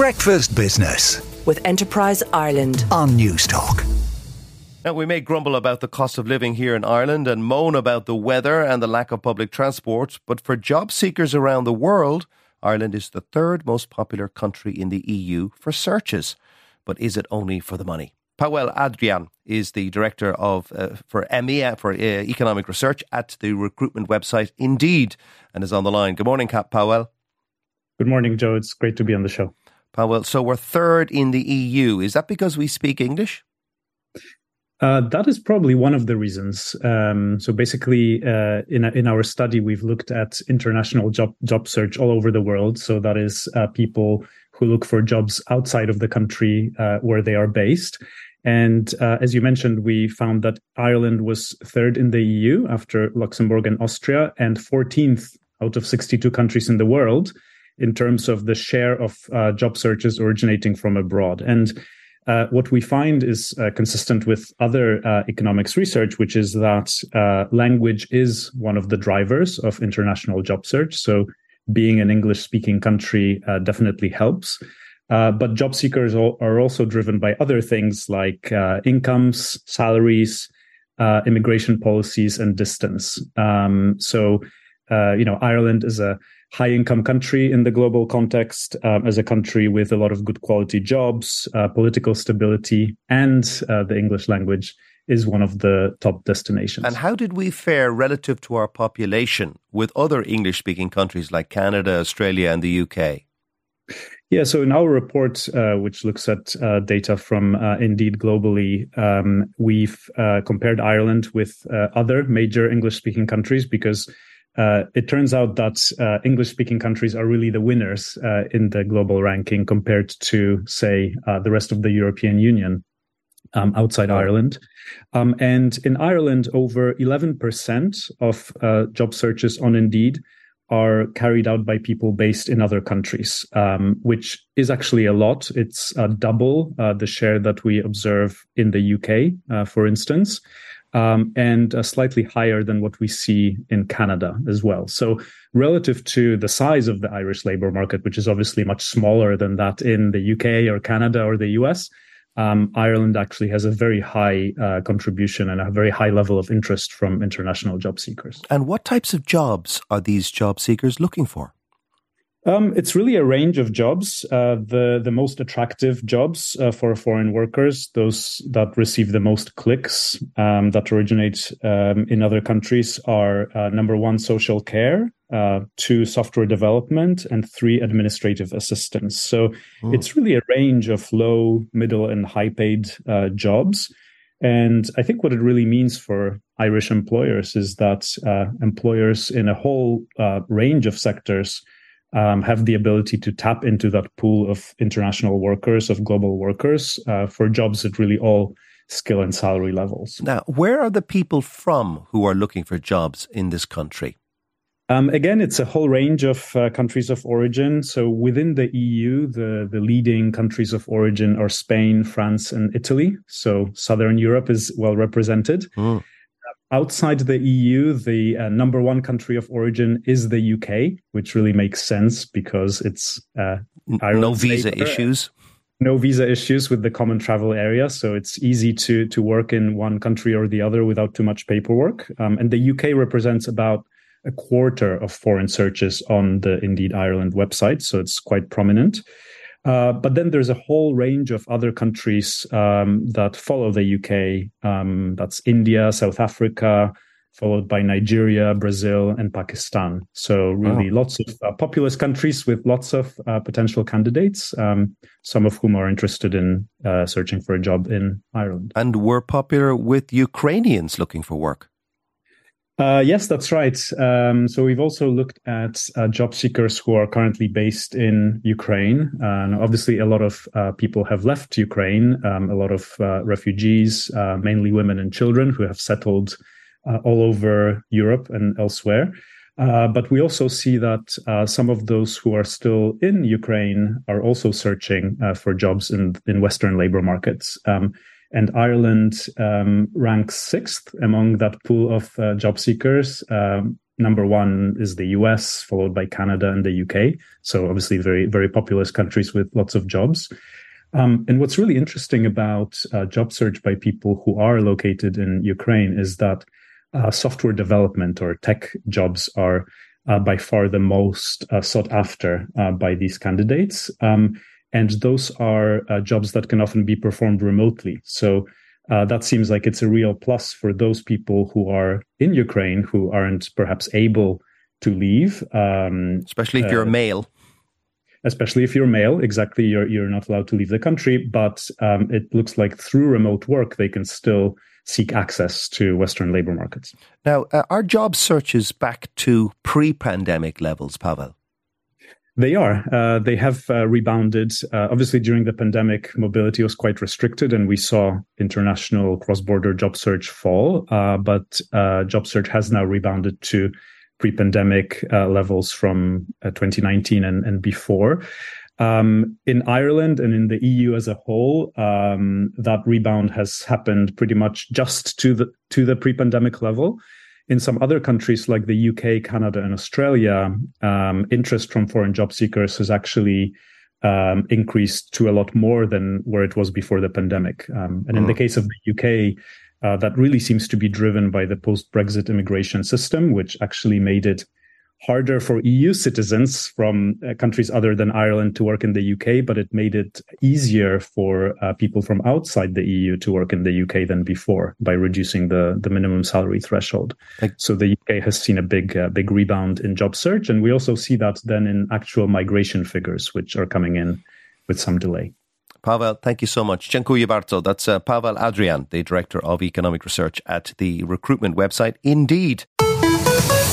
Breakfast Business with Enterprise Ireland on Newstalk. Now, we may grumble about the cost of living here in Ireland and moan about the weather and the lack of public transport, but for job seekers around the world, Ireland is the third most popular country in the EU for searches. But is it only for the money? Pawel Adrjan is the director of uh, for EMEA for uh, economic research at the recruitment website Indeed, and is on the line. Good morning, Cap Pawel. Good morning, Joe. It's great to be on the show. Pawel, so we're third in the EU. Is that because we speak English? Uh, that is probably one of the reasons. Um, so basically, uh, in in our study, we've looked at international job job search all over the world. So that is uh, people who look for jobs outside of the country uh, where they are based. And uh, as you mentioned, we found that Ireland was third in the EU after Luxembourg and Austria, and 14th out of 62 countries in the world in terms of the share of uh, job searches originating from abroad. And uh, what we find is uh, consistent with other uh, economics research, which is that uh, language is one of the drivers of international job search. So, being an English speaking country uh, definitely helps. But job seekers are also driven by other things like incomes, salaries, immigration policies, and distance. Um, so, you know, Ireland is a high income country in the global context, um, as a country with a lot of good quality jobs, uh, political stability, and uh, the English language is one of the top destinations. And how did we fare relative to our population with other English speaking countries like Canada, Australia, and the UK? Yeah, so in our report, uh, which looks at uh, data from uh, Indeed globally, um, we've uh, compared Ireland with uh, other major English speaking countries because uh, it turns out that uh, English speaking countries are really the winners uh, in the global ranking compared to, say, uh, the rest of the European Union um, outside Ireland. Um, and in Ireland, over 11% of uh, job searches on Indeed are carried out by people based in other countries, um, which is actually a lot. It's uh, double the share that we observe in the UK, for instance um, and uh, slightly higher than what we see in Canada as well. So, relative to the size of the Irish labor market, which is obviously much smaller than that in the UK or Canada or the US, um, Ireland actually has a very high uh, contribution and a very high level of interest from international job seekers. And what types of jobs are these job seekers looking for? Um, it's really a range of jobs. Uh, the the most attractive jobs uh, for foreign workers, those that receive the most clicks, um, that originate um, in other countries, are uh, number one, social care, uh, two, software development, and three, administrative assistance. So mm. it's really a range of low, middle, and high paid uh, jobs. And I think what it really means for Irish employers is that uh, employers in a whole range of sectors um, have the ability to tap into that pool of international workers, of global workers uh, for jobs at really all skill and salary levels. Now, where are the people from who are looking for jobs in this country? Um, again, it's a whole range of uh, countries of origin. So within the EU, the, the leading countries of origin are Spain, France, and Italy. So Southern Europe is well represented. Mm. Outside the EU, the uh, number one country of origin is the UK, which really makes sense because it's uh, no visa issues. No visa issues with the common travel area, so it's easy to to work in one country or the other without too much paperwork. Um, and the UK represents about a quarter of foreign searches on the Indeed Ireland website, so it's quite prominent. Uh, but then there's a whole range of other countries um, that follow the UK. Um, that's India, South Africa, followed by Nigeria, Brazil, and Pakistan. So really, wow. lots of uh, populous countries with lots of uh, potential candidates. Um, some of whom are interested in uh, searching for a job in Ireland. And we're popular with Ukrainians looking for work. Uh, yes, that's right. Um, so we've also looked at uh, job seekers who are currently based in Ukraine. and obviously, a lot of uh, people have left Ukraine, um, a lot of uh, refugees, uh, mainly women and children, who have settled uh, all over Europe and elsewhere. but we also see that some of those who are still in Ukraine are also searching for jobs in, in Western labor markets. Um, and Ireland um, ranks sixth among that pool of uh, job seekers. Um, number one is the US, followed by Canada and the UK. So obviously very, very populous countries with lots of jobs. Um, and what's really interesting about uh, job search by people who are located in Ukraine is that uh, software development or tech jobs are uh, by far the most uh, sought after uh, by these candidates. Um, and those are uh, jobs that can often be performed remotely. So that seems like it's a real plus for those people who are in Ukraine who aren't perhaps able to leave. Um, Especially if you're a male especially if you're male. Exactly, you're you're not allowed to leave the country. But um, it looks like through remote work, they can still seek access to Western labor markets. Now, uh, are job searches back to pre-pandemic levels, Pawel? They are. Uh, they have uh, rebounded. Uh, obviously, during the pandemic, mobility was quite restricted, and we saw international cross-border job search fall. Uh, but uh, job search has now rebounded to pre-pandemic uh, levels from uh, 2019 and, and before. Um, in Ireland and in the EU as a whole, um, that rebound has happened pretty much just to the to the pre-pandemic level. In some other countries like the UK, Canada, and Australia, um, interest from foreign job seekers has actually um, increased to a lot more than where it was before the pandemic. Um, and in the mm. case of the UK, uh, that really seems to be driven by the post Brexit immigration system, which actually made it harder for EU citizens from uh, countries other than Ireland to work in the UK, but it made it easier for uh, people from outside the EU to work in the UK than before by reducing the, the minimum salary threshold. Like, so the UK has seen a big uh, big rebound in job search, and we also see that then in actual migration figures, which are coming in with some delay. Pawel, thank you so much. Dziękuję bardzo. That's uh, Pawel Adrjan, the Director of Economic Research at the recruitment website Indeed.